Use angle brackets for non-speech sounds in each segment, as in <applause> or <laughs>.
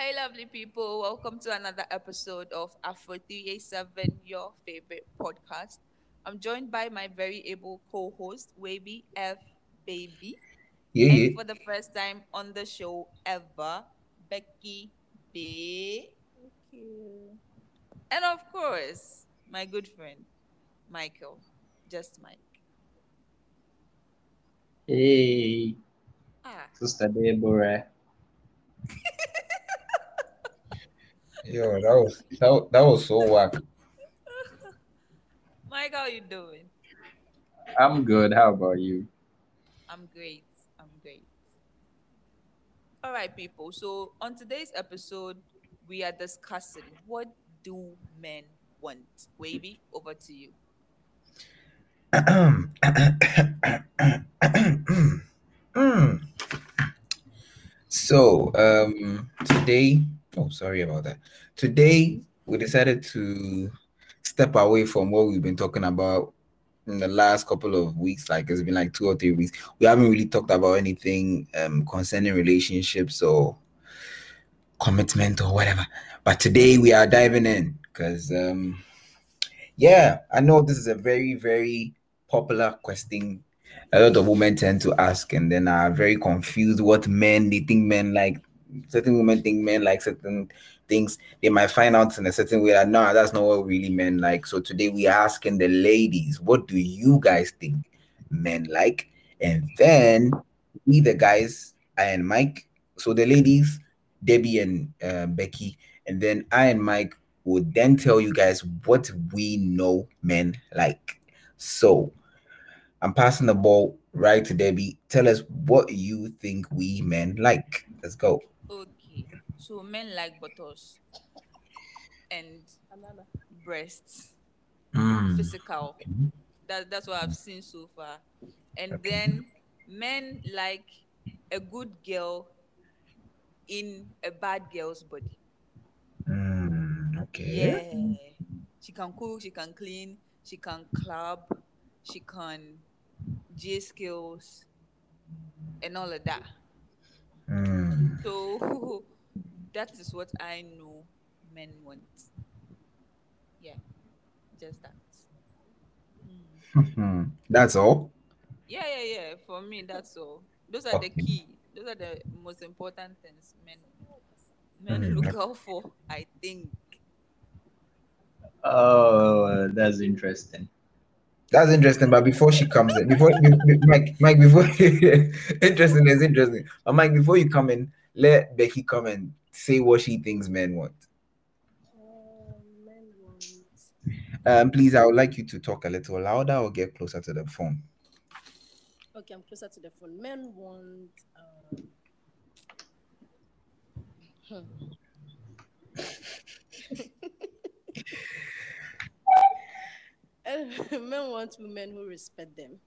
Hey, lovely people. Welcome to another episode of Afro 387, your favorite podcast. I'm joined by my very able co host, Wavy F Baby. Yeah, And for the first time on the show ever, Becky B. Thank you. And of course, my good friend, Michael. Just Mike. Hey, Ah, Sister Deborah. <laughs> Yo, that was that, that was so whack. <laughs> Mike, how you doing? I'm good. How about you? I'm great. I'm great. All right, people. So on today's episode, we are discussing what do men want. Wavy, over to you. Mm. <coughs> so um today oh sorry about that. Today we decided to step away from what we've been talking about in the last couple of weeks like it's been like two or three weeks. We haven't really talked about anything um concerning relationships or commitment or whatever. But today we are diving in because um yeah i know this is a very very popular question a lot of women tend to ask and then are very confused what men they think men like certain women think men like certain things they might find out in a certain way that no that's not what really men like so today we are asking the ladies what do you guys think men like and then we the guys I and mike so the ladies debbie and uh, becky and then i and mike would then tell you guys what we know men like so I'm passing the ball right to Debbie. Tell us what you think we men like. Let's go. Okay. So men like buttocks and Another. breasts, Mm. physical. That, that's what I've seen so far. And Okay. then men like a good girl in a bad girl's body. Mm, okay. Yeah. She can cook, she can clean, she can club, she can J skills and all of that. Mm. So <laughs> that is what I know men want. Yeah. Just that. Mm. That's all. Yeah, yeah, yeah. For me, that's all. Those are the key. Those are the most important things men men Mm, look out for, I think. Oh, that's interesting. That's interesting. But before she comes in, before be- be- Mike, Mike, before <laughs> interesting is interesting. But Mike, before you come in, let Becky come and say what she thinks men want. Um, men want. Um, please, I would like you to talk a little louder or get closer to the phone. Okay, I'm closer to the phone. Men want. Um, hmm. <laughs> Men want women who respect them,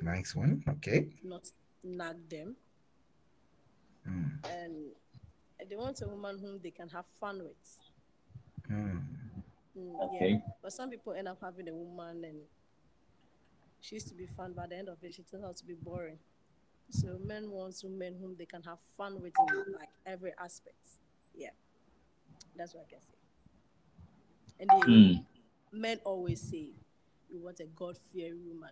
nice one. Okay. not nag them, Mm, and they want a woman whom they can have fun with. mm. Mm, Okay. Yeah. But some people end up having a woman and she used to be fun, but at the end of it, she turns out to be boring. So men want women whom they can have fun with in like every aspect. Yeah. That's what I can say. And they, Hmm. men always say, you want a God fearing woman.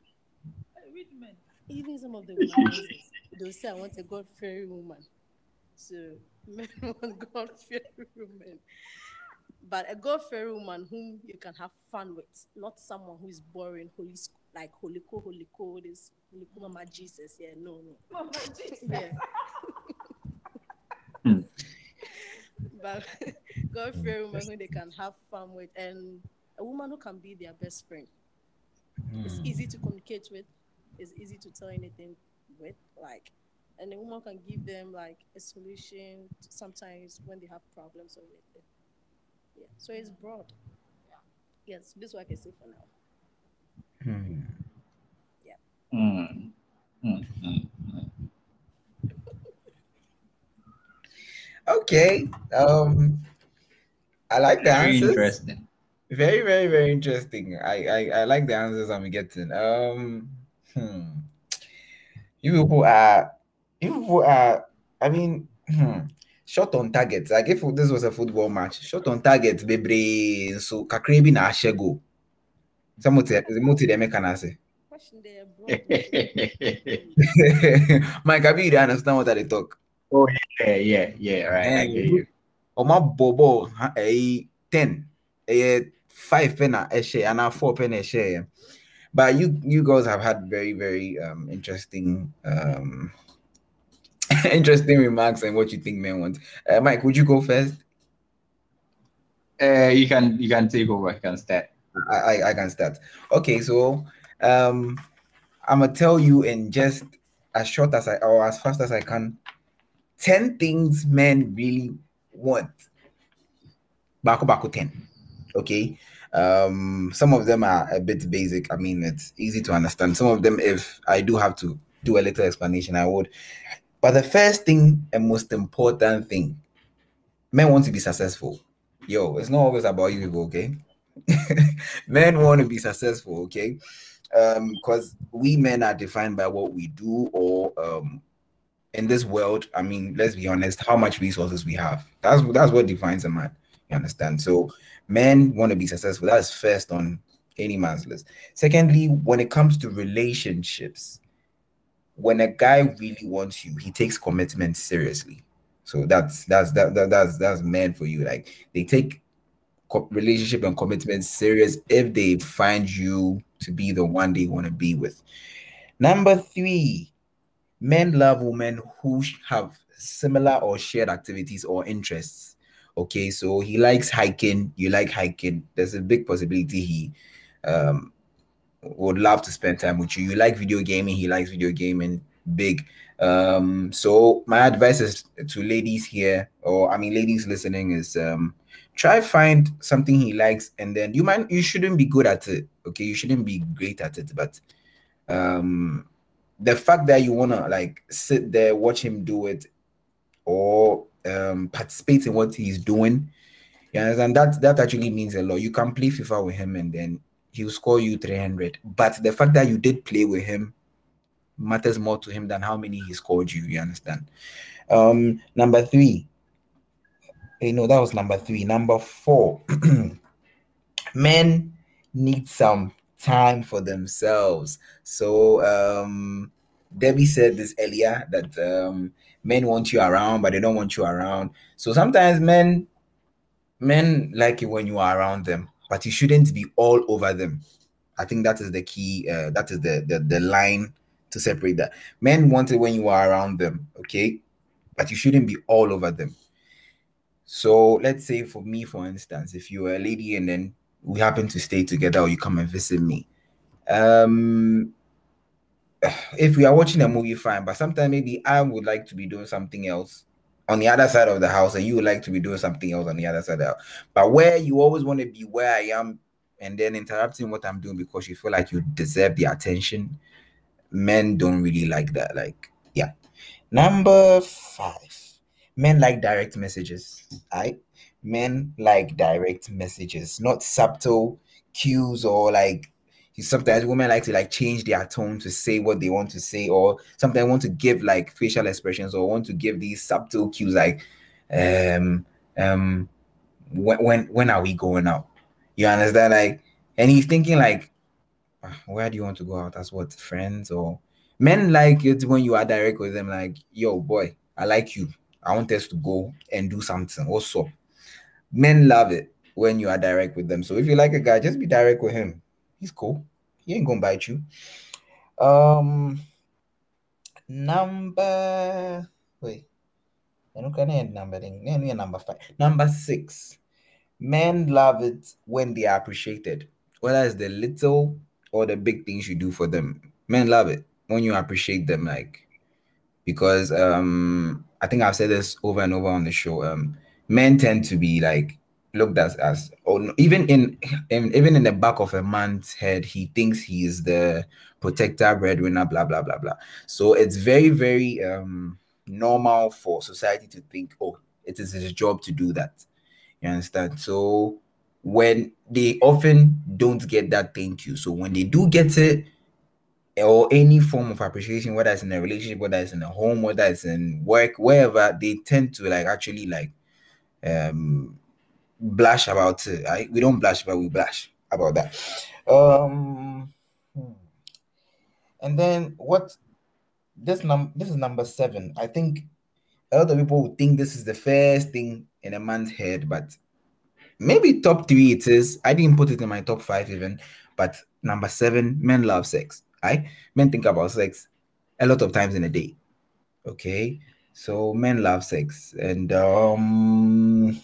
Read men. Even some of the women, <laughs> they'll say, I want a God fearing woman. So men <laughs> want God fearing women. But a God fearing woman whom you can have fun with, not someone who is boring, holy sc- like holy co, holy co, this holy co, mama Jesus. Yeah, no, no. Mama Jesus. <laughs> Yeah. Hmm. <laughs> but God fearing woman who they can have fun with, and a woman who can be their best friend. It's Mm. easy to communicate with. It's easy to tell anything with. Like, and a woman can give them like a solution sometimes when they have problems or anything. Yeah. So it's broad. Yeah. Yes, this is what I can say for now. Hmm. Yeah. Hmm. Hmm. Hmm. Okay. Um, I like the Very answers. interesting. Very, very, very interesting. I, I, I like the answers I'm getting. Um, hmm. You people are, you people are. I mean, hmm. shot on target. Like if this was a football match, shot on target, baby. So kakrebi na ashe go. Some of the can I say. Question there, bro. <laughs> Mike, have you understand what I talk? yeah, yeah, yeah. Right, I get you. Oma bobo a ten, a five pen a share, and a four pen a share. But you you girls have had very very um interesting um <laughs> interesting remarks and what you think men want. Uh, Mike, would you go first? Uh, you can you can take over. You can start. I, I, I can start. Okay, so um I'm gonna tell you in just as short as I or as fast as I can 10 things men really want. Baku Baku 10. Okay. Um, some of them are a bit basic. I mean, it's easy to understand. Some of them, if I do have to do a little explanation, I would. But the first thing and most important thing, men want to be successful. Yo, it's not always about you people, okay? <laughs> men want to be successful, okay? Um, because we men are defined by what we do or um in this world, I mean, let's be honest, how much resources we have. That's that's what defines a man. You understand? So men want to be successful. That's first on any man's list. Secondly, when it comes to relationships, when a guy really wants you, he takes commitment seriously. So that's that's that, that that's that's men for you. Like they take co- relationship and commitment serious if they find you to be the one they want to be with. Number three, men love women who have similar or shared activities or interests. Okay, so he likes hiking, you like hiking. There's a big possibility he um, would love to spend time with you. You like video gaming, he likes video gaming. Big. Um, so my advice is to ladies here, or I mean ladies listening, is um try find something he likes, and then you might you shouldn't be good at it. Okay, you shouldn't be great at it, but um the fact that you want to like sit there watch him do it or um participate in what he's doing yeah and that that actually means a lot you can play fifa with him and then he'll score you 300 but the fact that you did play with him matters more to him than how many he scored you you understand? Um number three. You know that was number three. Number four. <clears throat> Men need some time for themselves. So um Debbie said this earlier that um men want you around, but they don't want you around. So sometimes men men like it when you are around them, but you shouldn't be all over them. I think that is the key, uh, that is the, the the line to separate that. Men want it when you are around them, okay, but you shouldn't be all over them. So let's say for me, for instance, if you're a lady and then we happen to stay together or you come and visit me, um, <sighs> if we are watching a movie, fine. But sometimes maybe I would like to be doing something else on the other side of the house, and you would like to be doing something else on the other side of. But where you always want to be where I am, and then interrupting what I'm doing because you feel like you deserve the attention. Men don't really like that. Like, yeah. Number five, men like direct messages. I men like direct messages, not subtle cues or like sometimes women like to like change their tone to say what they want to say, or sometimes want to give like facial expressions or want to give these subtle cues like um um when when when are we going out? You understand? Like and he's thinking like "Ah, where do you want to go out? As what friends or men like it when you are direct with them like yo boy i like you. I want us to go and do something. Also men love it when you are direct with them. So if you like a guy just be direct with him he's cool. He ain't gonna bite you. Um number wait. I don't know number thing. number five. Number six. Men love it when they are appreciated whether it's the little or the big things you do for them. Men love it when you appreciate them like because um i think i've said this over and over on the show. Um men tend to be like looked at as even in, in even in the back of a man's head he thinks he is the protector breadwinner blah blah blah blah. So it's very very um normal for society to think oh it is his job to do that. You understand? So when they often don't get that thank you. So when they do get it or any form of appreciation, whether it's in a relationship, whether it's in a home, whether it's in work, wherever, they tend to like actually like um blush about it. I, we don't blush, but we blush about that. Um, hmm. and then what? This num this is number seven. I think a lot of people would think this is the first thing in a man's head, but maybe top three it is. I didn't put it in my top five even, but number seven, men love sex. I men think about sex a lot of times in a day. Okay, so men love sex, and um,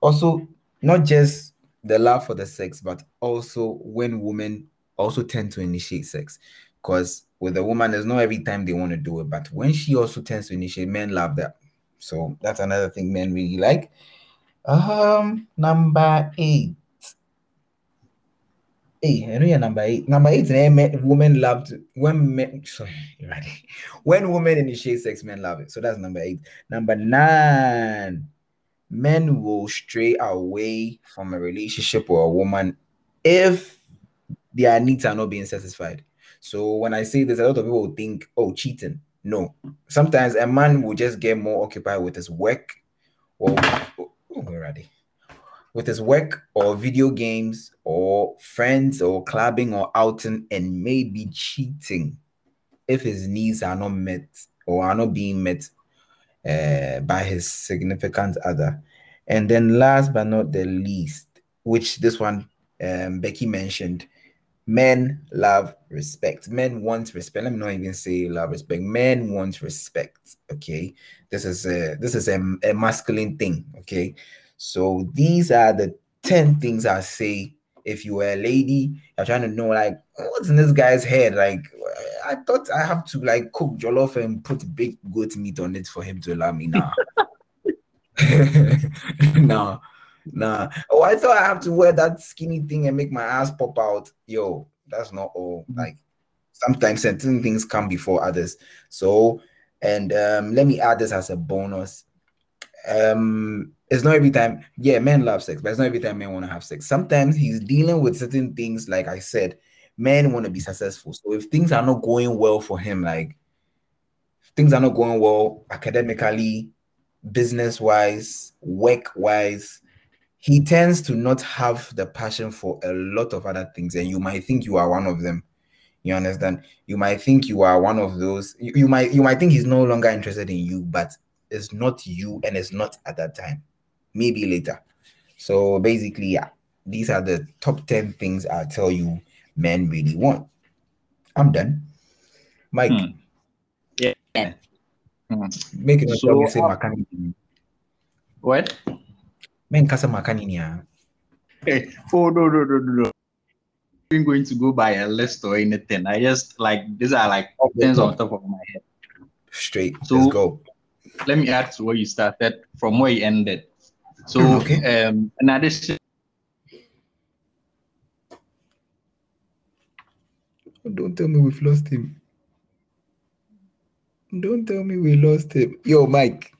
also not just the love for the sex, but also when women also tend to initiate sex, because with a woman, there's not every time they want to do it, but when she also tends to initiate, men love that. So that's another thing men really like. Um, number eight. Hey, I know you're number eight. Number eight, eh, men, women love to, when men sorry, <laughs> when women initiate sex, men love it. So that's number eight. Number nine, men will stray away from a relationship or a woman if their needs are not being satisfied. So when I say this, a lot of people think, oh, cheating. No. Sometimes a man will just get more occupied with his work or oh? With his work or video games or friends or clubbing or outing and maybe cheating if his needs are not met or are not being met uh, by his significant other. And then last but not the least, which this one um, Becky mentioned, men love respect. Men want respect. Let me not even say love respect. Men want respect. Okay, this is a this is a, a masculine thing. Okay, so these are the ten things I say. If you were a lady, you're trying to know like what's in this guy's head. Like I thought I have to like cook jollof and put big goat meat on it for him to allow me now. <laughs> no, nah. Oh, I thought I have to wear that skinny thing and make my ass pop out. Yo, that's not all. Mm-hmm. Like sometimes certain things come before others. So, and um, let me add this as a bonus. Um, it's not every time, yeah, men love sex, but it's not every time men want to have sex. Sometimes he's dealing with certain things, like I said, men want to be successful. So if things are not going well for him, like things are not going well academically, business wise, work wise, he tends to not have the passion for a lot of other things. And you might think you are one of them. You understand? You might think you are one of those. You, you might you might think he's no longer interested in you, but it's not you and it's not at that time. Maybe later. So basically, yeah, these are the top 10 things I tell you men really want. I'm done. Mike, Hmm. Yeah. Hmm. make it So, so, say uh, makani. What? Men kasa makani niya. Hey, oh no no no no no. I'm going to go by a list or anything. I just like these are like things on top of my head. Straight. So- Let's go. Let me add to where you started from where you ended. So Okay. um in addition Don't tell me we've lost him. Don't tell me we lost him. Yo, Mike.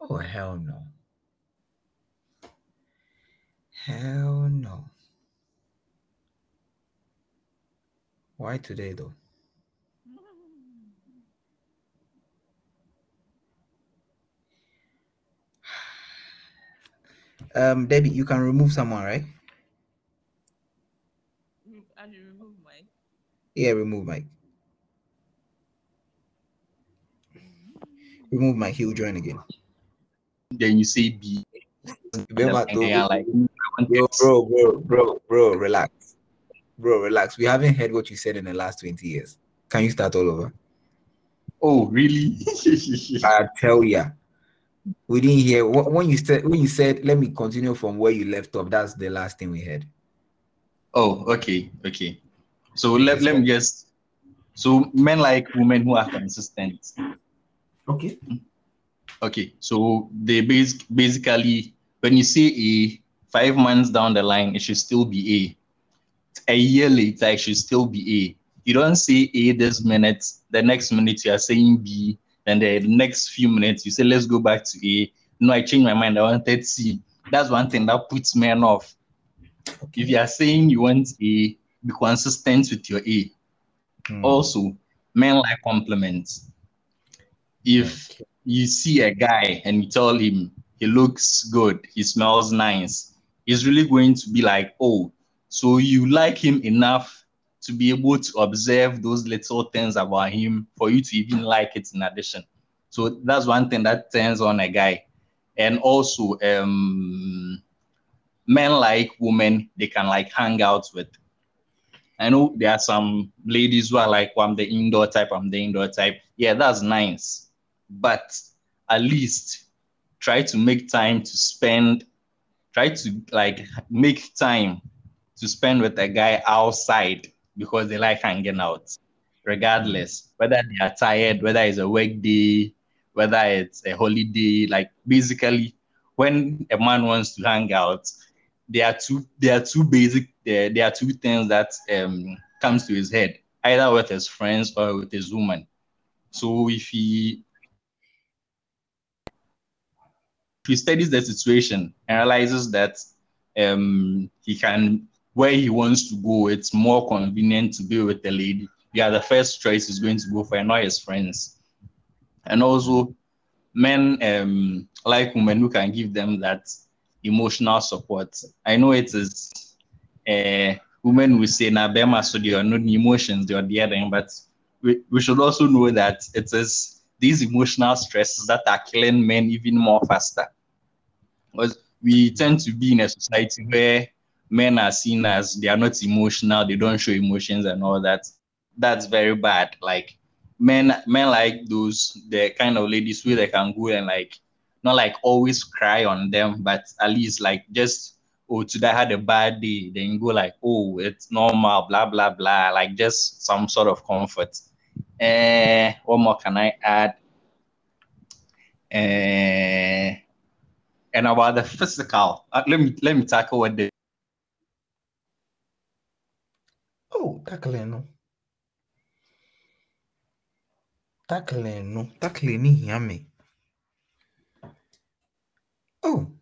Oh, hell no. Hell no. Why today, though? <sighs> Um, Debbie, you can remove someone, right? And you remove my Yeah, remove Mike. Remove Mike. He'll join again. then you say B. Like bro, bro, bro, bro, bro, relax. Bro, relax. We haven't heard what you said in the last 20 years. Can you start all over? oh really? <laughs> I tell ya. We didn't hear when you said when you said let me continue from where you left off. That's the last thing we heard. oh, okay, okay. So let, let me just so men like women who are consistent. Okay. Okay, so they basic, basically, when you say A, five months down the line, it should still be A. A year later, it should still be A. You don't say A this minute, the next minute you are saying B, then the next few minutes you say, let's go back to A. No, I changed my mind, I wanted C. That's one thing that puts men off. If you are saying you want A, be consistent with your A. Hmm. Also, men like compliments. If you see a guy and you tell him he looks good, he smells nice, he's really going to be like, oh, so you like him enough to be able to observe those little things about him for you to even like it in addition. So that's one thing that turns on a guy. And also, um, men like women they can like hang out with. I know there are some ladies who are like, well, I'm the indoor type, I'm the indoor type. Yeah, that's nice. But at least try to make time to spend, try to like make time to spend with a guy outside because they like hanging out, regardless whether they are tired, whether it's a work day, whether it's a holiday. Like basically, when a man wants to hang out, there are two there are two basic there, there are two things that um comes to his head, either with his friends or with his woman. So if he if he studies the situation and realizes that um he can where he wants to go, it's more convenient to be with the lady. Yeah, the first choice is going to go for not his friends. And also men um like women who can give them that emotional support. I know it is uh, women will say na bema so they are not emotions, they are the other, but we, we should also know that it is these emotional stresses that are killing men even more faster. Because we tend to be in a society where men are seen as they are not emotional, they don't show emotions and all that. That's very bad. Like men men like those the kind of ladies who they can go and like not like always cry on them, but at least like just oh today I had a bad day, then go like, oh, it's normal, blah blah blah, like just some sort of comfort. Uh, what more can I add? Uh, and about the physical, uh, let me let me tackle what the Oh, tackling. Tackling. Tackling me. Oh.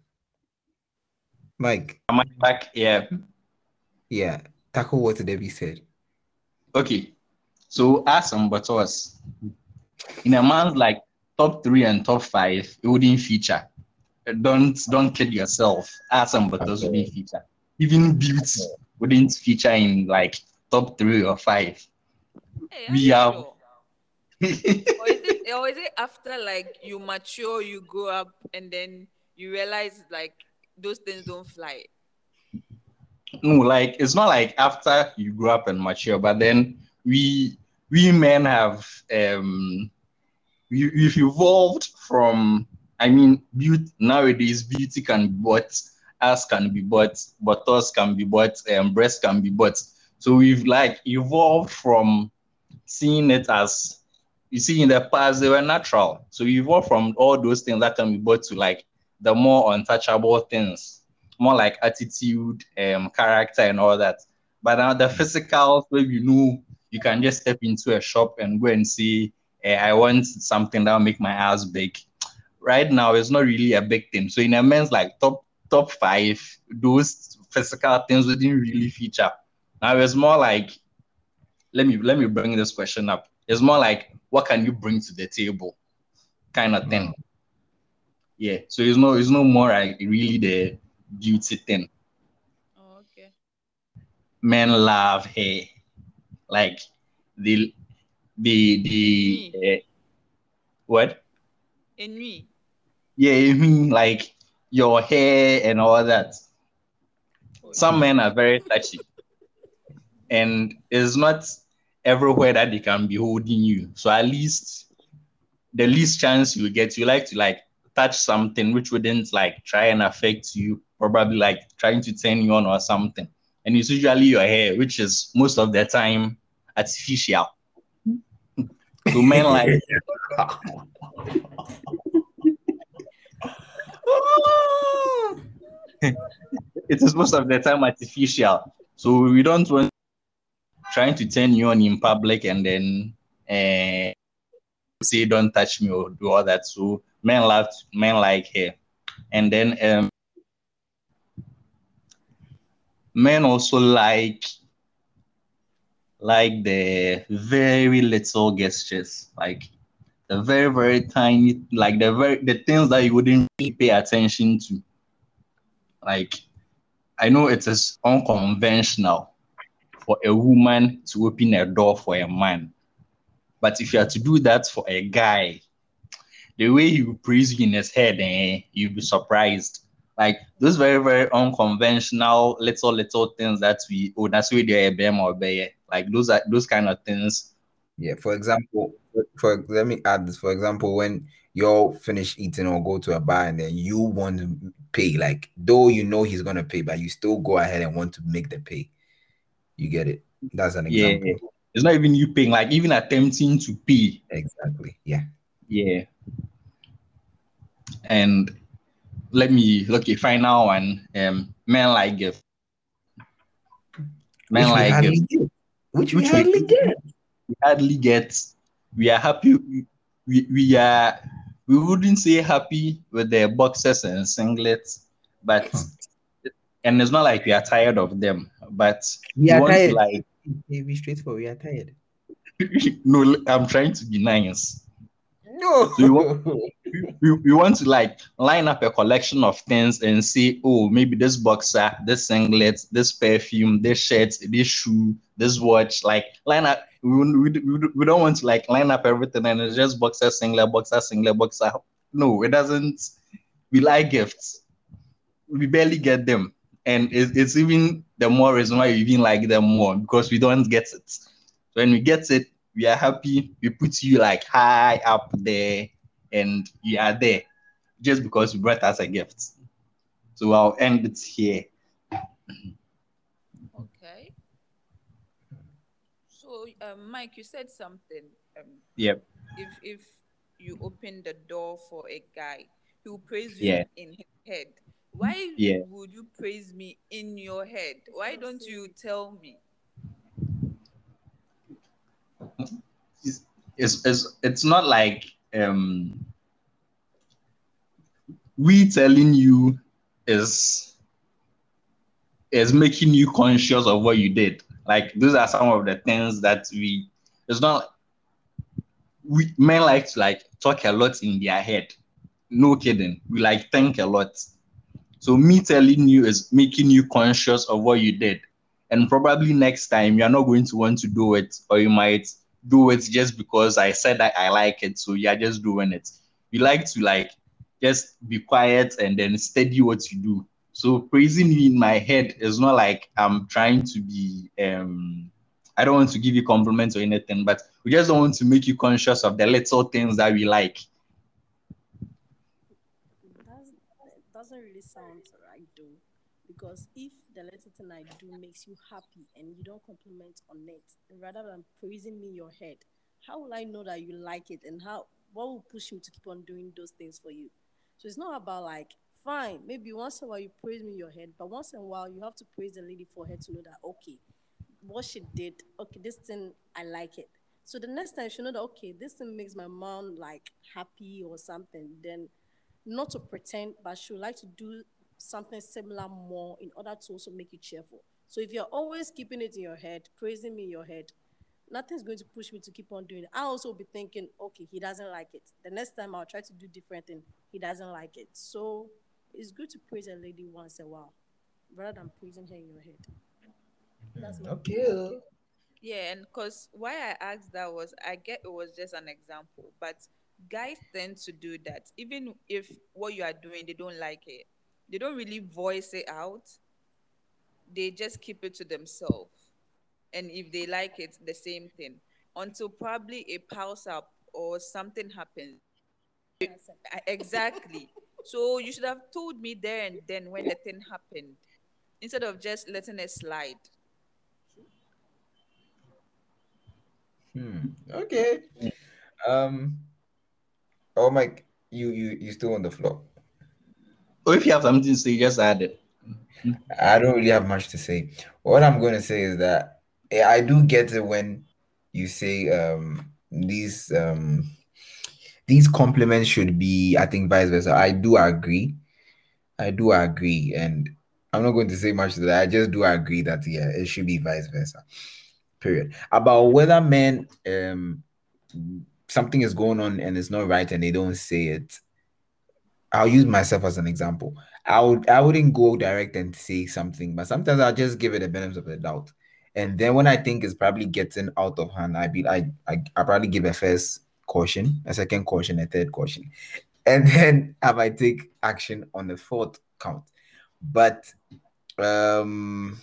Mike, am I back? Yeah. yeah. Tackle what Debbie said. Okay. So as some butters in a man's like top three and top five, it wouldn't feature. Don't don't kid yourself. As some butters wouldn't feature. Even beauty wouldn't feature in like top three or five. Hey, We are have- sure? <laughs> or is it or is it after like you mature, you grow up, and then you realize like those things don't fly? no, like it's not like after you grow up and mature, but then we we men have um we, we've evolved from I mean beauty nowadays beauty can be bought, ass can be bought, buttocks can be bought, um breast can be bought. So we've like evolved from seeing it as you see in the past they were natural. So we evolved from all those things that can be bought to like the more untouchable things more like attitude, um, character, and all that. But now the physical, <laughs> where you know you can just step into a shop and go and see, eh, I want something that will make my ass big. <tsk> Right now, it's not really a big thing. So in a men's like top top five, those physical things didn't really feature. Now it's more like, let me let me bring this question up. It's more like, what can you bring to the table, kind of thing. Yeah. So it's no it's no more like really the beauty thing. Oh, okay. men love hair. Like the the the uh, what? Me. Yeah, you mean like your hair and all that. Some men are very touchy, <laughs> and it's not everywhere that they can be holding you. So at least the least chance you get, you like to like touch something which wouldn't like try and affect you, probably like trying to turn you on or something. And it's usually your hair, which is most of the time artificial. So men like <laughs> it is most of the time artificial. So we don't want trying to turn you on in public and then uh, say don't touch me or do all that. So men love men like her. And then um, men also like like the very little gestures, like the very very tiny, like the very the things that you wouldn't really pay attention to. Like I know it is unconventional for a woman to open a door for a man, but if you are to do that for a guy, the way he praise you in his head, eh, you'll be surprised. Like those very, very unconventional little little things that we oh that's where they're or like those are those kind of things. Yeah, for example, for let me add this. For example, when you all finish eating or go to a bar and then you want to pay, like though you know he's gonna pay, but you still go ahead and want to make the pay. You get it? That's an example. Yeah. It's not even you paying, like even attempting to pay. Exactly. Yeah. Yeah. And let me okay, final one. Um men like gift. Men which like gift. Get. Which, which we hardly we, get. We hardly get. We are happy. We, we are we wouldn't say happy with the boxes and singlets, but and it's not like we are tired of them, but we are tired. like be straightforward. We are tired. <laughs> no, I'm trying to be nice. No. So we, want, we, we want to like line up a collection of things and say, oh, maybe this boxer, this singlet, this perfume, this shirt, this shoe, this watch, like line up. We, we, we don't want to like line up everything and it's just boxer, singlet, boxer, singlet, boxer. No, it doesn't. We like gifts. We barely get them. And it's, it's even the more reason why we even like them more because we don't get it. When we get it, we are happy. We put you like high up there, and you are there just because we brought us a gift. So I'll end it here. Okay. So, um, Mike, you said something. Um, yep. If if you open the door for a guy, he will praise you yeah. in his head. Why yeah. would you praise me in your head? Why don't you tell me? It's, it's, it's not like um, we telling you is is making you conscious of what you did. Like those are some of the things that we. It's not. We men like to like talk a lot in their head. No kidding. We like think a lot. So me telling you is making you conscious of what you did. And probably next time you're not going to want to do it, or you might do it just because I said that I like it. So you're just doing it. You like to like just be quiet and then study what you do. So praising you in my head is not like I'm trying to be um I don't want to give you compliments or anything, but we just don't want to make you conscious of the little things that we like. That doesn't really sound right though. Because if the little thing I do makes you happy and you don't compliment on it, rather than praising me your head, how will I know that you like it and how what will push me to keep on doing those things for you? So it's not about like, fine, maybe once in a while you praise me your head, but once in a while you have to praise the lady for her to know that okay, what she did, okay, this thing I like it. So the next time she know that okay, this thing makes my mom like happy or something, then not to pretend, but she would like to do something similar more in order to also make you cheerful. So if you're always keeping it in your head, praising me in your head, nothing's going to push me to keep on doing it. I also be thinking, okay, he doesn't like it. The next time I'll try to do different thing. He doesn't like it. So it's good to praise a lady once in a while, rather than praising her in your head. That's okay. Yeah, and because why I asked that was I get it was just an example, but guys tend to do that. Even if what you are doing they don't like it, they don't really voice it out. They just keep it to themselves. And if they like it, the same thing. Until probably it piles up or something happens. Exactly. <laughs> so you should have told me there and then when the thing happened, instead of just letting it slide. Hmm. Okay. Um. Oh, Mike, you you you still on the floor? Or if you have something to say, just add it. I don't really have much to say. What I'm going to say is that I do get it when you say um, these um, these compliments should be, I think, vice versa. I do agree. I do agree, and I'm not going to say much to that. I just do agree that yeah, it should be vice versa. Period. About whether men um something is going on and it's not right and they don't say it. I'll use myself as an example. I would I wouldn't go direct and say something, but sometimes I'll just give it a benefit of the doubt. And then when I think it's probably getting out of hand, I be I I, I probably give a first caution, a second caution, a third caution. And <laughs> then I might take action on the fourth count. But um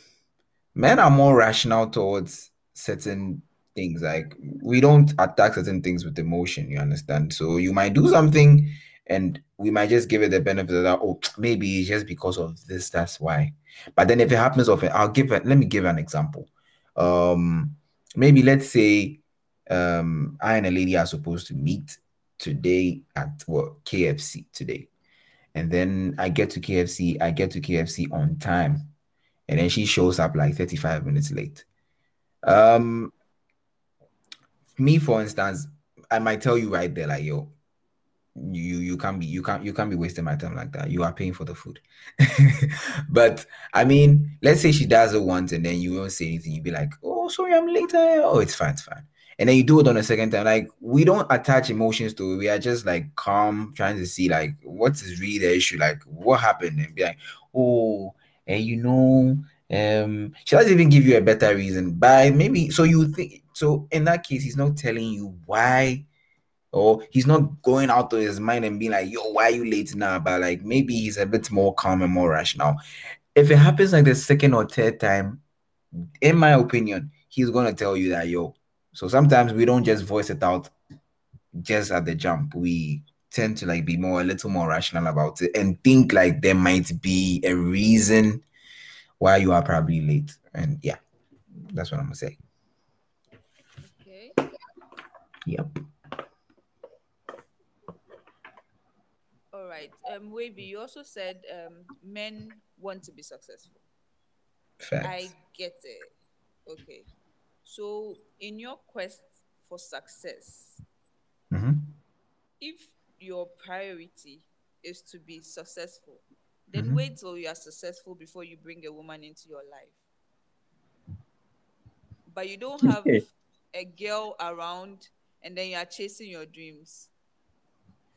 men are more rational towards certain things. Like we don't attack certain things with emotion, you understand? So you might do something and we might just give it the benefit of that. Oh, maybe it's just because of this, that's why. But then if it happens often, I'll give it, let me give an example. Um, maybe let's say um I and a lady are supposed to meet today at what KFC today. And then I get to KFC, I get to KFC on time. And then she shows up like 35 minutes late. Um me, for instance, I might tell you right there, like, yo, you you can't be you can't you can't be wasting my time like that. You are paying for the food. <laughs> but I mean, let's say she does it once and then you won't say anything. You'd be like, oh, sorry, I'm late. Oh, it's fine, it's fine. And then you do it on a second time. Like we don't attach emotions to it. We are just like calm, trying to see like what is really the issue, like what happened, and be like, oh, and you know, um, she doesn't even give you a better reason. By maybe so you think so in that case, he's not telling you why, or he's not going out of his mind and being like, yo, why are you late now? But like maybe he's a bit more calm and more rational. If it happens like the second or third time, in my opinion, he's gonna tell you that yo. So sometimes we don't just voice it out just at the jump. We tend to like be more a little more rational about it and think like there might be a reason why you are probably late. And yeah, that's what I'm gonna say. Okay. Yep. Right. Um, Wavy, you also said um, men want to be successful. Facts. I get it. Okay. So, in your quest for success, Mhm. if your priority is to be successful, then Mhm. wait till you are successful before you bring a woman into your life. But you don't have a girl around and then you are chasing your dreams.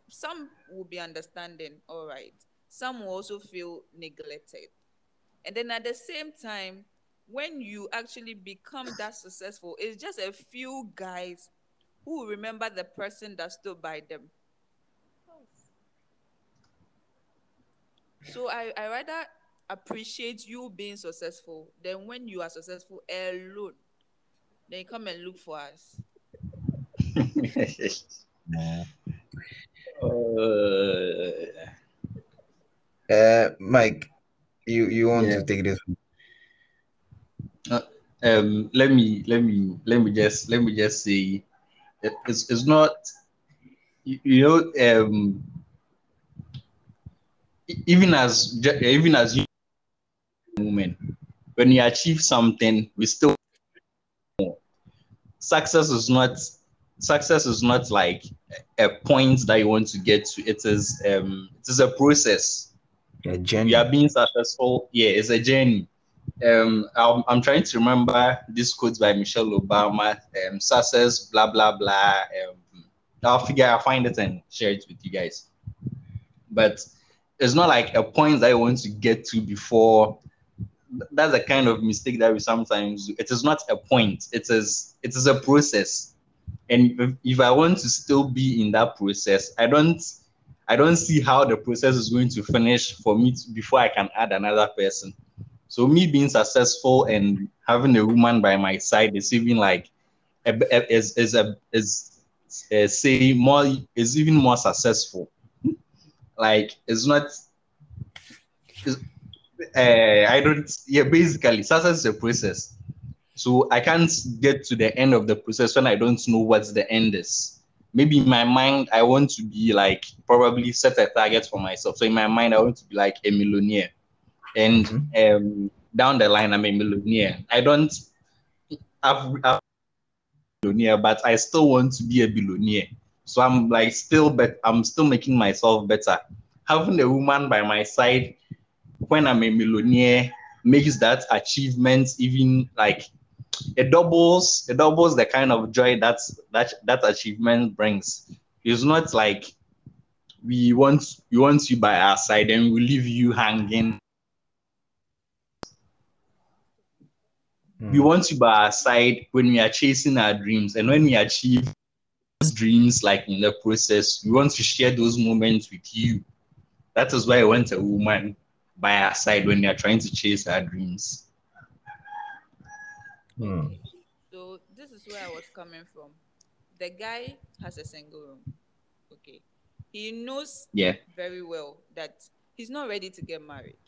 Some will be understanding, all right. Some will also feel neglected. And then at the same time, when you actually become that successful, it's just a few guys who remember the person that stood by them. So I, I rather appreciate you being successful than when you are successful alone. Then you come and look for us. <laughs> Uh, Mike, you you want Yeah. to take this? um, let me let me let me just let me just say, it- it's it's not, you, you know, um, even as even as you women, when you achieve something, we still success is not success is not like a point that you want to get to. It is um it is a process. A You are being successful. Yeah, it's a journey. Um, I'm, I'm trying to remember this quote by Michelle Obama. Um, success, blah blah blah. Um, I'll figure, I'll find it and share it with you guys. But it's not like a point that you want to get to before. That's a kind of mistake that we sometimes do. It is not a point. It is it is a process. And if, if I want to still be in that process, I don't I don't see how the process is going to finish for me to, before I can add another person. So me being successful and having a woman by my side is even like is is a is say more is even more successful. Like it's not. It's, uh, I don't. Yeah, basically, success is a process. So I can't get to the end of the process when I don't know what the end is maybe in my mind I want to be like probably set a target for myself. So in my mind I want to be like a millionaire, and um, down the line I'm a millionaire. I don't have, have millionaire, but I still want to be a billionaire. So I'm like still, but I'm still making myself better. Having a woman by my side when I'm a millionaire makes that achievement even like it doubles it doubles the kind of joy that's that that achievement brings. It's not like we want we want you by our side and we leave you hanging. We Hmm. want you by our side when we are chasing our dreams and when we achieve those dreams, like in the process, we want to share those moments with you. That is why I want a woman by our side when we are trying to chase our dreams. Hmm. So this is where I was coming from. The guy has a single room. Okay. He knows Yeah, very well that he's not ready to get married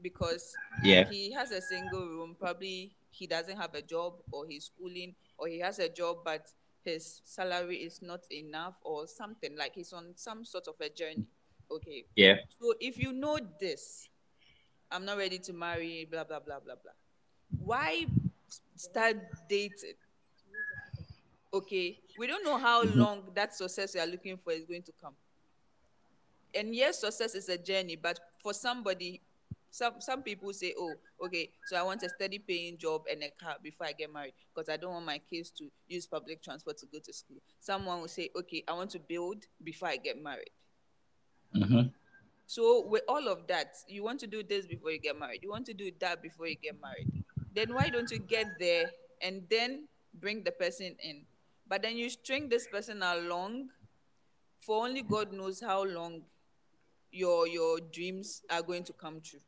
because yeah, he has a single room. Probably he doesn't have a job or he's schooling or he has a job but his salary is not enough or something like he's on some sort of a journey. Okay. yeah. So if you know this, I'm not ready to marry, blah blah blah blah blah. Why start dating? Okay, we don't know how Mhm. long that success you are looking for is going to come. And yes, success is a journey, but for somebody, some some people say, "Oh, okay, so I want a steady paying job and a car before I get married because I don't want my kids to use public transport to go to school." Someone will say, "Okay, I want to build before I get married." hmm So with all of that, you want to do this before you get married. You want to do that before you get married. Then why don't you get there and then bring the person in? But then you string this person along for only God knows how long your your dreams are going to come true.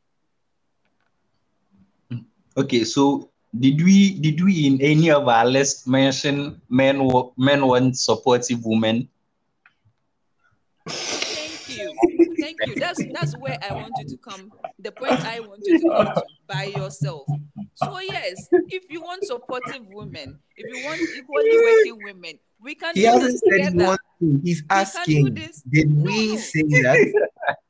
Okay, so did we did we in any of our list mention men wa- men want supportive women? <laughs> Thank you. That's <laughs> that's where I want you to come. The point I want you to come to by yourself. So yes, if you want supportive women, if you want equally working women, we can He do hasn't this said he together. wants to. He's can do asking. this. Did No, we no. say that? <laughs>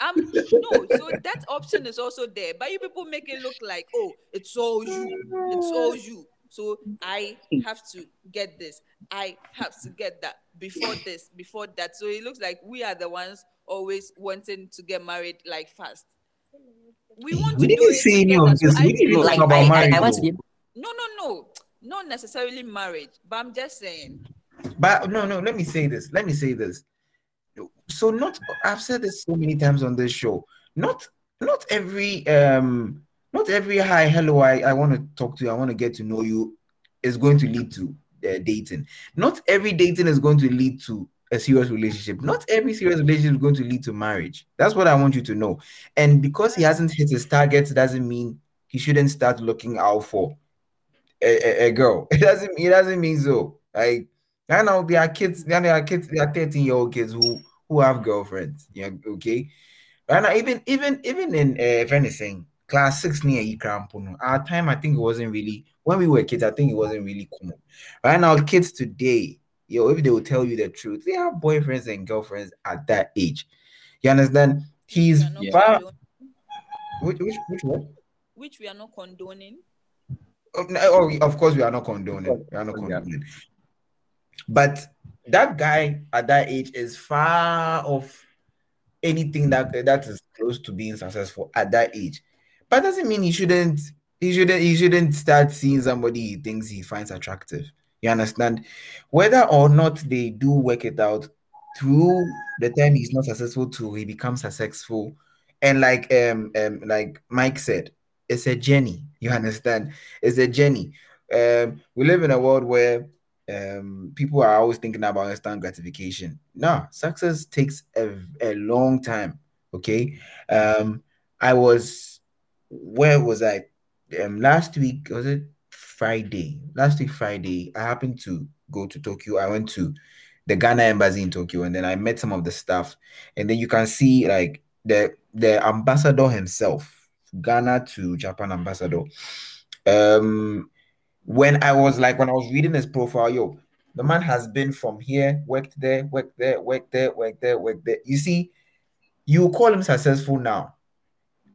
Um, no, so that option is also there. But you people make it look like, oh, it's all you, it's all you. So I have to get this, I have to get that before this, before that. So it looks like we are the ones always wanting to get married like fast. We want We to do didn't it say any of this. We didn't feel talk like about I, I, marriage. I want to be no, no, no, not necessarily marriage, but I'm just saying. But no, no, let me say this. Let me say this. So not I've said this so many times on this show. Not not every um not every hi hello I, I want to talk to you, I want to get to know you is going to lead to uh, dating. Not every dating is going to lead to a serious relationship. Not every serious relationship is going to lead to marriage. That's what I want you to know. And because he hasn't hit his targets doesn't mean he shouldn't start looking out for a, a, a girl. <laughs> It doesn't it doesn't mean so. Like I know there are kids, there are kids, there are 13 year old kids who who have girlfriends. Yeah, okay. Right now, even even even in uh, if anything, class six near Ikrampuno, our time I think it wasn't really when we were kids, I think it wasn't really common. Right now, kids today, yo, if they will tell you the truth, they have boyfriends and girlfriends at that age. You understand? He's We are not Yeah. far which which which one? which we are not condoning. Oh, no, oh, of course, we are not condoning. We are not condoning. But that guy at that age is far off anything that that is close to being successful at that age. But doesn't mean he shouldn't. He shouldn't. He shouldn't start seeing somebody he thinks he finds attractive. You understand? Whether or not they do work it out through the time he's not successful to he becomes successful, and like um um like Mike said, it's a journey. You understand? It's a journey. Um, we live in a world where um people are always thinking about instant gratification. No, success takes a, a long time. Okay. Um, I was where was I? Um, last week was it Friday? Last week Friday, I happened to go to Tokyo. I went to the Ghana embassy in Tokyo, and then I met some of the staff, and then you can see like the the ambassador himself, Ghana to Japan ambassador. Um, when I was like when I was reading his profile, yo, the man has been from here, worked there, worked there, worked there, worked there, worked there. You see, you call him successful now,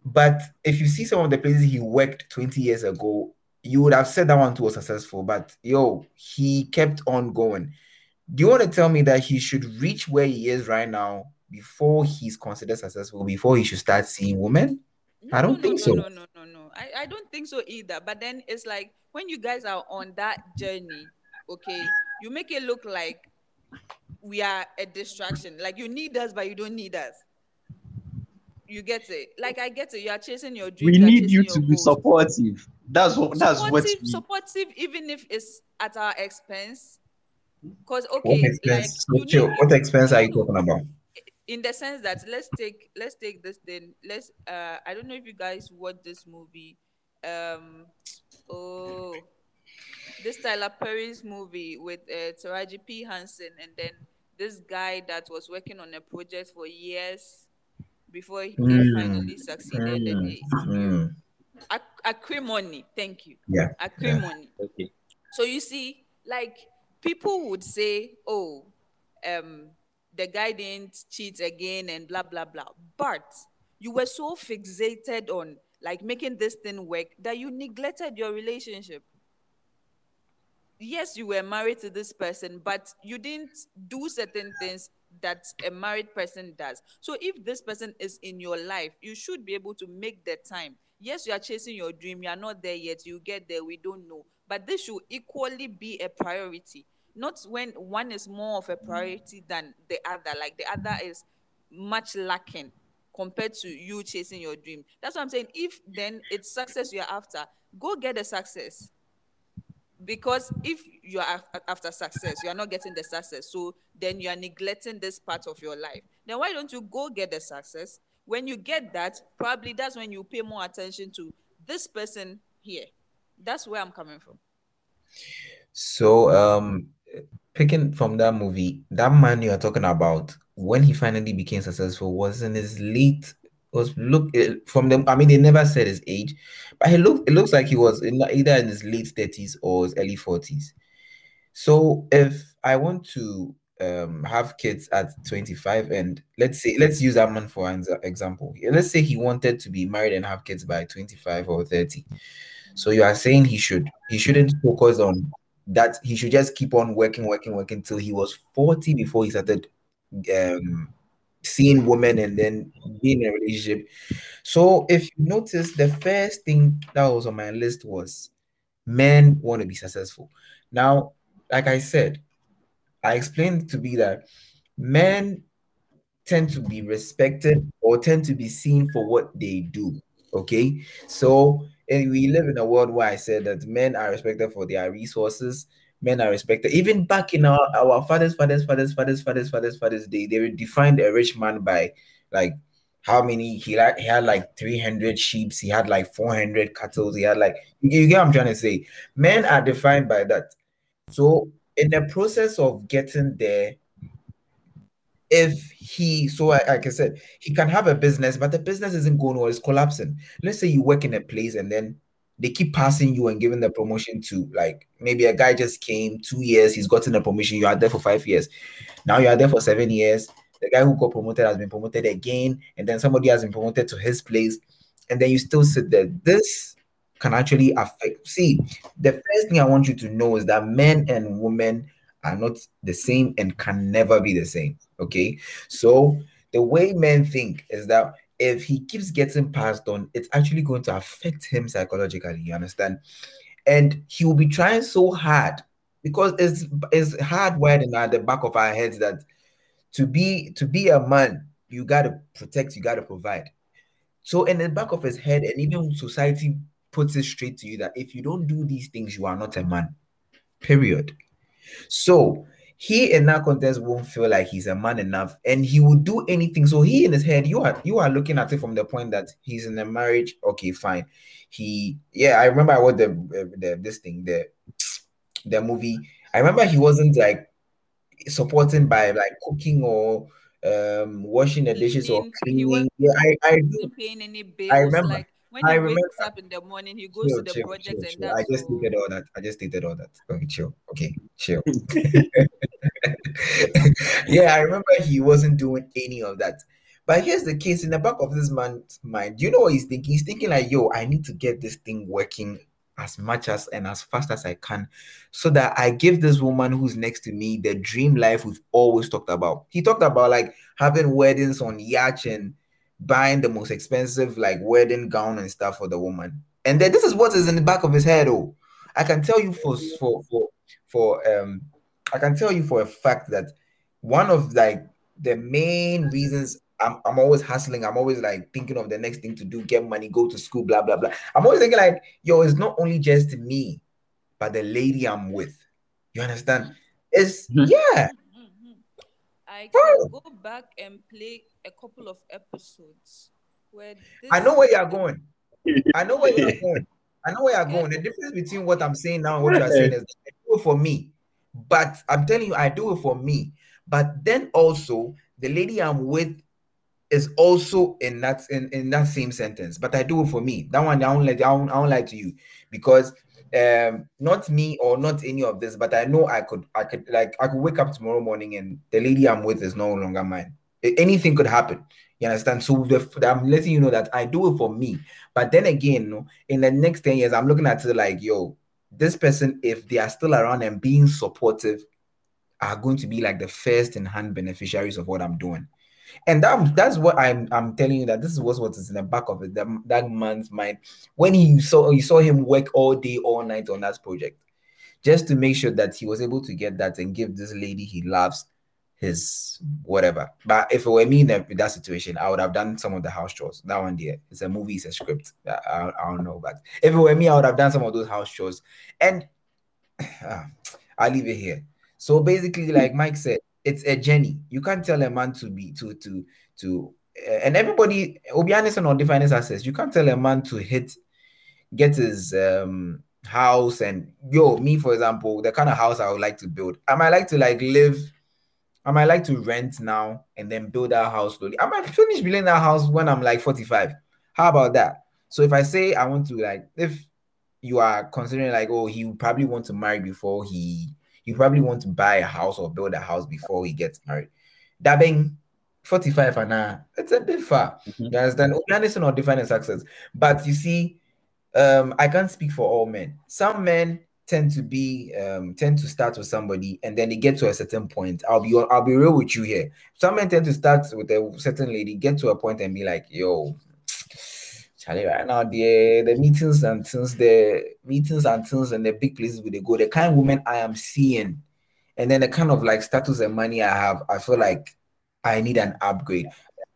but if you see some of the places he worked 20 years ago, you would have said that one too was successful. But yo, he kept on going. Do you want to tell me that he should reach where he is right now before he's considered successful, before he should start seeing women? No, I don't no, think no, so. No, no, no, no. I, I don't think so either. But then it's like when you guys are on that journey, okay, you make it look like we are a distraction. Like you need us, but you don't need us. You get it? Like I get it. You are chasing your dreams. We need you to be goals. supportive. That's what that's what supportive, we, supportive, even if it's at our expense. Because okay, like expense? you So chill. need- What expense are you talking about? in the sense that let's take let's take this then let's uh i don't know if you guys watched this movie um oh this tyler perry's movie with uh, taraji p henson and then this guy that was working on a project for years before he Mm, finally succeeded Mm, it, mm. acrimony thank you Yeah, acrimony okay. so you see, like people would say, "Oh, um, the guy didn't cheat again," and blah blah blah. But you were so fixated on like making this thing work that you neglected your relationship. Yes, you were married to this person, but you didn't do certain things that a married person does. So if this person is in your life, you should be able to make the time. Yes, you are chasing your dream. You are not there yet. You get there. We don't know. But this should equally be a priority. Not when one is more of a priority than the other. Like the other is much lacking compared to you chasing your dream. That's what I'm saying. If then it's success you're after, go get the success because if you are after success you are not getting the success so then you are neglecting this part of your life. Then why don't you go get the success? When you get that probably that's when you pay more attention to this person here. That's where i'm coming from. So, um, picking from that movie, that man you are talking about, when he finally became successful, was in his late. Was look eh, from them. I mean, they never said his age, but he looked. It looks like he was in either in his late thirties or his early forties. So, if I want to um have kids at 25 and let's say let's use that man for an example let's say he wanted to be married and have kids by 25 or 30 so you are saying he should he shouldn't focus on that he should just keep on working, working, working till he was 40 before he started um seeing women and then being in a relationship. So if you notice, the first thing that was on my list was men want to be successful. Now, like I said, I explained to be that men tend to be respected or tend to be seen for what they do. Okay, so and we live in a world where I said that men are respected for their resources. Men are respected. Even back in our, our fathers, fathers, fathers, fathers, fathers, fathers, fathers day, they defined a rich man by like how many he like he had like 300 sheep, he had like 400 cattle, he had like you, you get what I'm trying to say. Men are defined by that. So in the process of getting there, if he so like I said, he can have a business, but the business isn't going well, it's collapsing. Let's say you work in a place and then they keep passing you and giving the promotion to like maybe a guy just came two years, he's gotten a promotion, you are there for five years. Now you are there for seven years. The guy who got promoted has been promoted again, and then somebody has been promoted to his place, and then you still sit there. This can actually affect. See, the first thing I want you to know is that men and women are not the same and can never be the same. Okay, so the way men think is that if he keeps getting passed on, it's actually going to affect him psychologically. You understand? And he will be trying so hard because it's it's hardwired in the back of our heads that to be to be a man, you gotta protect, you gotta provide. So in the back of his head, and even society puts it straight to you that if you don't do these things, you are not a man. Period. So he in that contest won't feel like he's a man enough and he will do anything so he in his head you are you are looking at it from the point that he's in a marriage okay fine he yeah i remember i watched the, the this thing the the movie i remember he wasn't like supporting by like cooking or um washing the dishes or Cleaning, he cleaning yeah i i do wasn't paying any bills. I remember. Like when I he remember. wakes up in the morning, he goes Chill, to the chill, project chill, and chill. that's I just all. stated all that. I just stated all that. Okay, chill. Okay, chill. <laughs> <laughs> yeah, I remember he wasn't doing any of that. But here's the case in the back of this man's mind. You know what he's thinking? He's thinking like, yo, I need to get this thing working as much as and as fast as I can so that I give this woman who's next to me the dream life we've always talked about. He talked about like having weddings on yacht and buying the most expensive like wedding gown and stuff for the woman. And then this is what is in the back of his head. Oh, I can tell you for for for for um, I can tell you for a fact that one of like the main reasons I'm, I'm always hustling. I'm always like thinking of the next thing to do, get money, go to school, blah, blah, blah. I'm always thinking like, yo, it's not only just me, but the lady I'm with. You understand? It's Mhm. yeah. Mhm. I Bro. can go back and play a couple of episodes where this I know where you're going. <laughs> I know where you're going. I know where you're going. The difference between what I'm saying now and what you're saying is I do it for me. But I'm telling you, I do it for me. But then also the lady I'm with is also in that in, in that same sentence. But I do it for me. That one I don't let I don't, I don't lie to you because um not me or not any of this, but I know I could I could like I could wake up tomorrow morning and the lady I'm with is no longer mine. Anything could happen. You understand? So the, I'm letting you know that I do it for me. But then again, in the next 10 years, I'm looking at it like, yo, this person, if they are still around and being supportive, are going to be like the first in hand beneficiaries of what I'm doing. And that, that's what I'm I'm telling you that this is what, what is in the back of it, that, that man's mind. When he saw you saw him work all day, all night on that project, just to make sure that he was able to get that and give this lady he loves his whatever. But if it were me in that, that situation, I would have done some of the house chores. That one there, it's a movie, it's a script. I, I, I don't know, but if it were me, I would have done some of those house chores. And <sighs> ah, I'll leave it here. So basically, like Mike said, it's a journey. You can't tell a man to be to to to uh, and everybody be honest on different access. You can't tell a man to hit get his um house and yo me for example the kind of house i would like to build i might like to like live i might like to rent now and then build that house slowly. I might finish building that house when i'm like 45 how about that? So if i say i want to like if you are considering like oh he probably want to marry before he you probably want to buy a house or build a house before he gets married. That being 45 and uh, it's a bit far. Mhm. you understand? Obianis or different success. But you see um i can't speak for all men. Some men tend to be um tend to start with somebody and then they get to a certain point i'll be i'll be real with you here some men tend to start with a certain lady get to a point and be like yo Charlie, right now the the meetings and things the meetings and things and the big places where they go the kind of woman i am seeing and then the kind of like status and money i have i feel like i need an upgrade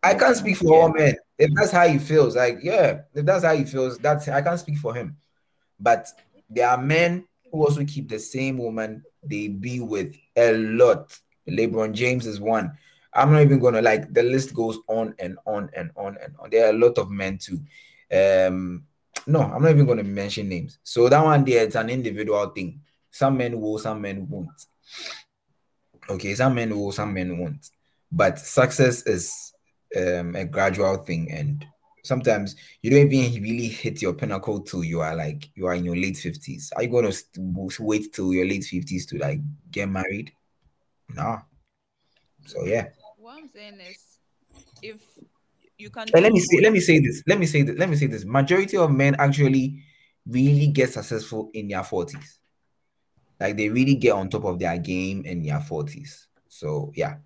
I can't speak for all men. If that's how he feels, like yeah, if that's how he feels, that's I can't speak for him. But there are men who also keep the same woman they be with a lot. LeBron James is one. I'm not even gonna like the list goes on and on and on and on. There are a lot of men too. Um, no, I'm not even gonna mention names. So that one there, it's an individual thing. Some men will, some men won't. Okay, some men will, some men won't. But success is um, a gradual thing, and sometimes you don't even really hit your pinnacle till you are like you are in your late fifties. Are you going to wait till your late fifties to like get married? No. So yeah. What I'm saying is, if you can, let me say, let me say this. Let me say this. Let me say this. Majority of men actually really get successful in their forties. Like they really get on top of their game in their forties. So yeah.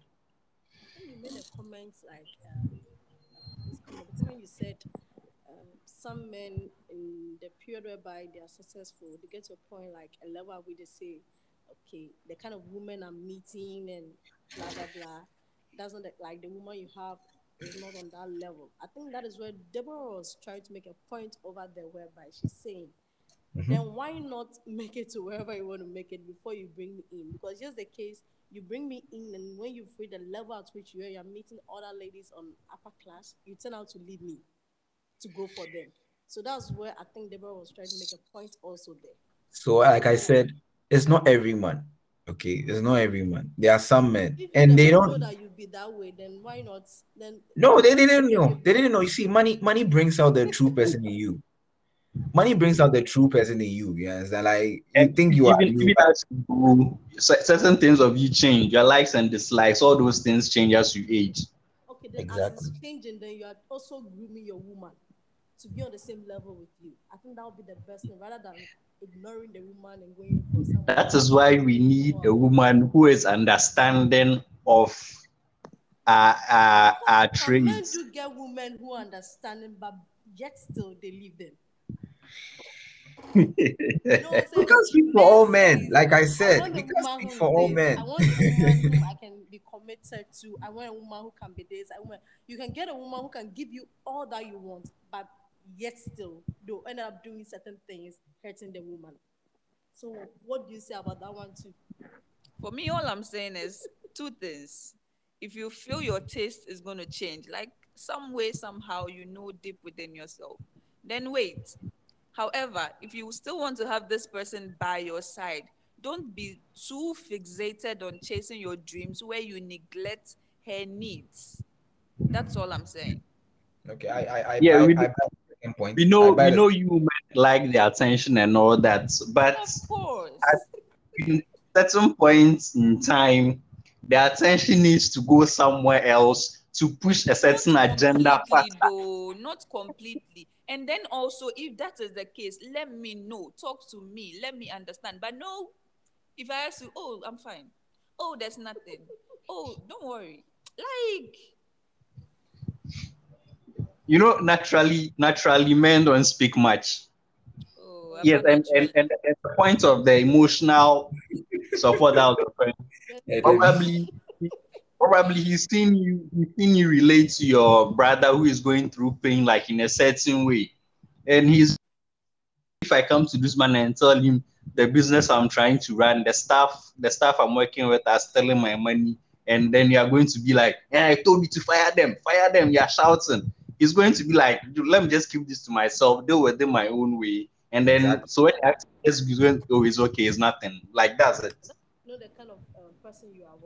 When you made a comment like um, this comment, the comment you said um, some men in the period whereby they are successful, they get to a point like a level where they say, okay, the kind of woman I'm meeting and blah blah blah doesn't look like the woman you have is not on that level. I think that is where Deborah was trying to make a point over there whereby she's saying Mhm. then why not make it to wherever you want to make it before you bring me in? Because just the case, you bring me in, and when you feel the level at which you are, you're meeting other ladies on upper class, you turn out to leave me to go for them. So that's where I think Deborah was trying to make a point also there. So like I said, it's not every man. Okay, it's not every man. There are some men, If and they don't. Know that you'll be that way, then why not? Then No, they didn't know. They didn't know. You see, money, money brings out the true person in you. Money brings out the true person in you. You understand? Like you And think you are even, you, even as you certain things of you change. Your likes and dislikes, all those things change as you age. okay, then as it's changing, then you are also grooming your woman to be on the same level with you. I think that would be the best thing rather than ignoring the woman and going for someone. That is why we need a woman who is understanding of our, our, our Some men do get women who understand them, but yet still they leave them. You know what I'm saying? We can't speak for all men. Like I I said, want we a can't speak for all this. men. I want a woman whom <laughs> I can be committed to. I want a woman who can be this. I want you can get a woman who can give you all that you want, but yet still they'll end up doing certain things hurting the woman. So what do you say about that one too? For me, all I'm saying is two things. If you feel your taste is going to change, like some way, somehow, you know deep within yourself, then wait. However, if you still want to have this person by your side, don't be too fixated on chasing your dreams where you neglect her needs. That's all I'm saying. Okay, I I I, Yeah, I, we I do- buy point. We know buy we the- know you might like the attention and all that, but Of course. in certain points in time, the attention needs to go somewhere else to push a certain not agenda completely, though not completely and then also if that is the case let me know. Talk to me. Let me understand. But no if i ask you oh i'm fine. Oh there's nothing. Oh don't worry. Like You know, naturally, naturally, men don't speak much. oh Yes, and, and, and, and the point of the emotional support that was probably probably he's seen you he's seen you relate to your brother who is going through pain like in a certain way and he's if i come to this man and tell him the business i'm trying to run the staff the staff i'm working with are stealing my money and then you are going to be like yeah i told you to fire them fire them you're shouting he's going to be like let me just keep this to myself deal with it my own way and then Exactly. so when he actually just he's going oh it's okay it's nothing like that's it Know the kind of um, person you are with.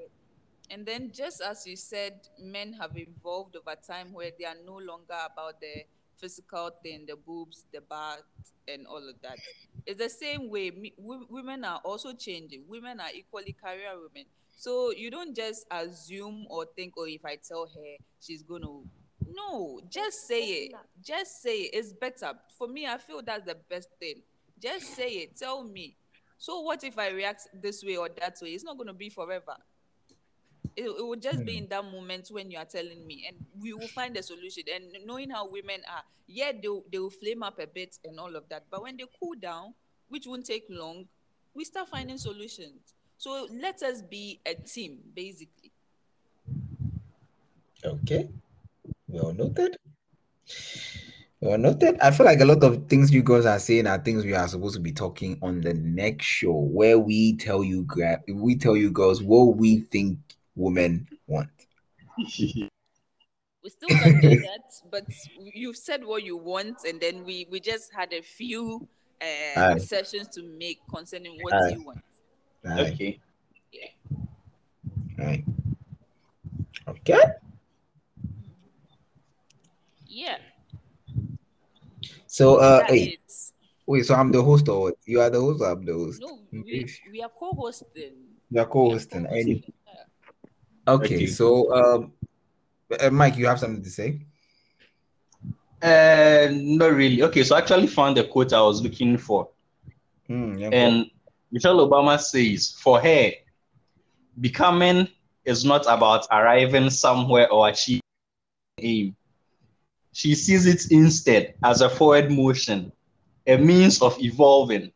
And then, just as you said, men have evolved over time where they are no longer about the physical thing, the boobs, the butt, and all of that. It's the same way me, wo- women are also changing. Women are equally career women. So you don't just assume or think, oh, if I tell her, she's going to. No, just say it. Just say it. It's better. For me, I feel that's the best thing. Just say it. Tell me. So what if I react this way or that way? It's not going to be forever it, it will just be hmm. in that moment when you are telling me and we will find a solution and knowing how women are yeah they'll, they'll flame up a bit and all of that but when they cool down which won't take long we start finding solutions so let us be a team basically Okay. Well noted. Well noted. I feel like a lot of things you guys are saying are things we are supposed to be talking on the next show where we tell you gra- we tell you girls what we think women want. we still can do that but you've said what you want and then we we just had a few uh, sessions to make concerning what Aye. you want Right. okay Right. Okay. yeah So uh hey, wait, so I'm the host or what? You are the host or I'm the host? no we, we are co-hosting You are We are co-hosting. Any- co-hosting, yeah. Okay, Okay. so um uh, Mike, you have something to say? Uh, not really. Okay, so I actually found the quote I was looking for. Yeah, And Michelle Obama says, for her, becoming is not about arriving somewhere or achieving aim. She sees it instead as a forward motion, a means of evolving,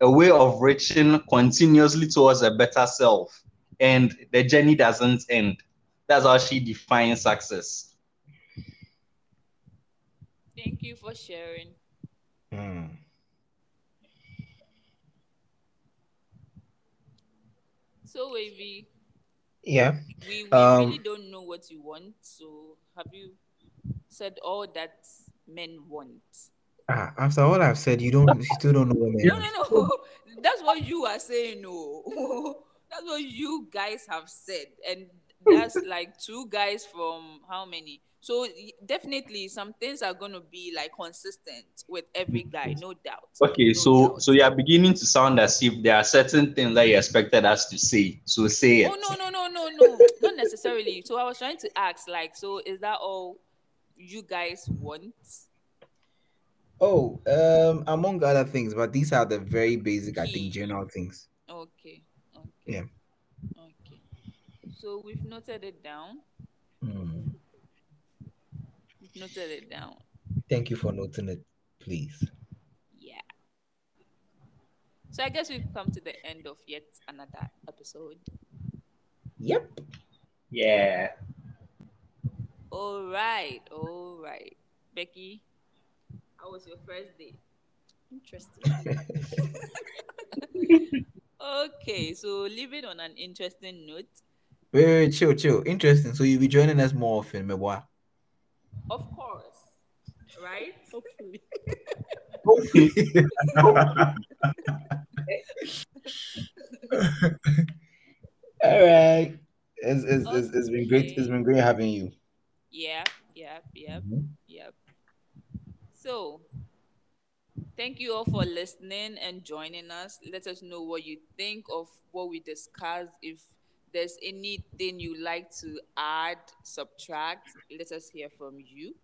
a way of reaching continuously towards a better self. And the journey doesn't end. That's how she defines success. Thank you for sharing. Hmm. So, Wavy, Yeah. we, we Um, really don't know what you want. So, have you said all that men want? Ah, after all I've said, you don't you still don't know what men No, no, no. <laughs> That's what you are saying. No, <laughs> that's what you guys have said, and <laughs> that's like two guys from how many? So definitely, some things are gonna be like consistent with every guy, no doubt. Okay, No so doubt. so you are beginning to sound as if there are certain things that you expected us to say. So say it. Oh no no no no no <laughs> not necessarily. So I was trying to ask like so is that all you guys want? Oh, um, among other things, but these are the very basic, I think, general things. Okay. Okay. Yeah. Okay. So we've noted it down. Hmm. We've noted it down. Thank you for noting it, please. Yeah. So I guess we've come to the end of yet another episode. Yep. Yeah. All right, all right. Becky, how was your first day? Interesting. <laughs> <laughs> Okay, so leaving on an interesting note, Wait, wait, wait, chill, chill. Interesting. So you'll be joining us more often, Meboa. of course, right? Hopefully. Hopefully. <laughs> All right. It's, it's, it's, it's been great. It's been great having you. Yeah. yep, yep, Mhm. yep. So, thank you all for listening and joining us. Let us know what you think of what we discussed. If there's anything you like to add, subtract, let us hear from you.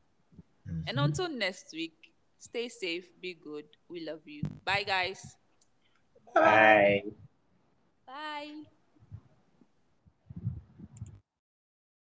And Mhm. until next week, stay safe, be good. We love you. Bye, guys. Bye. Bye.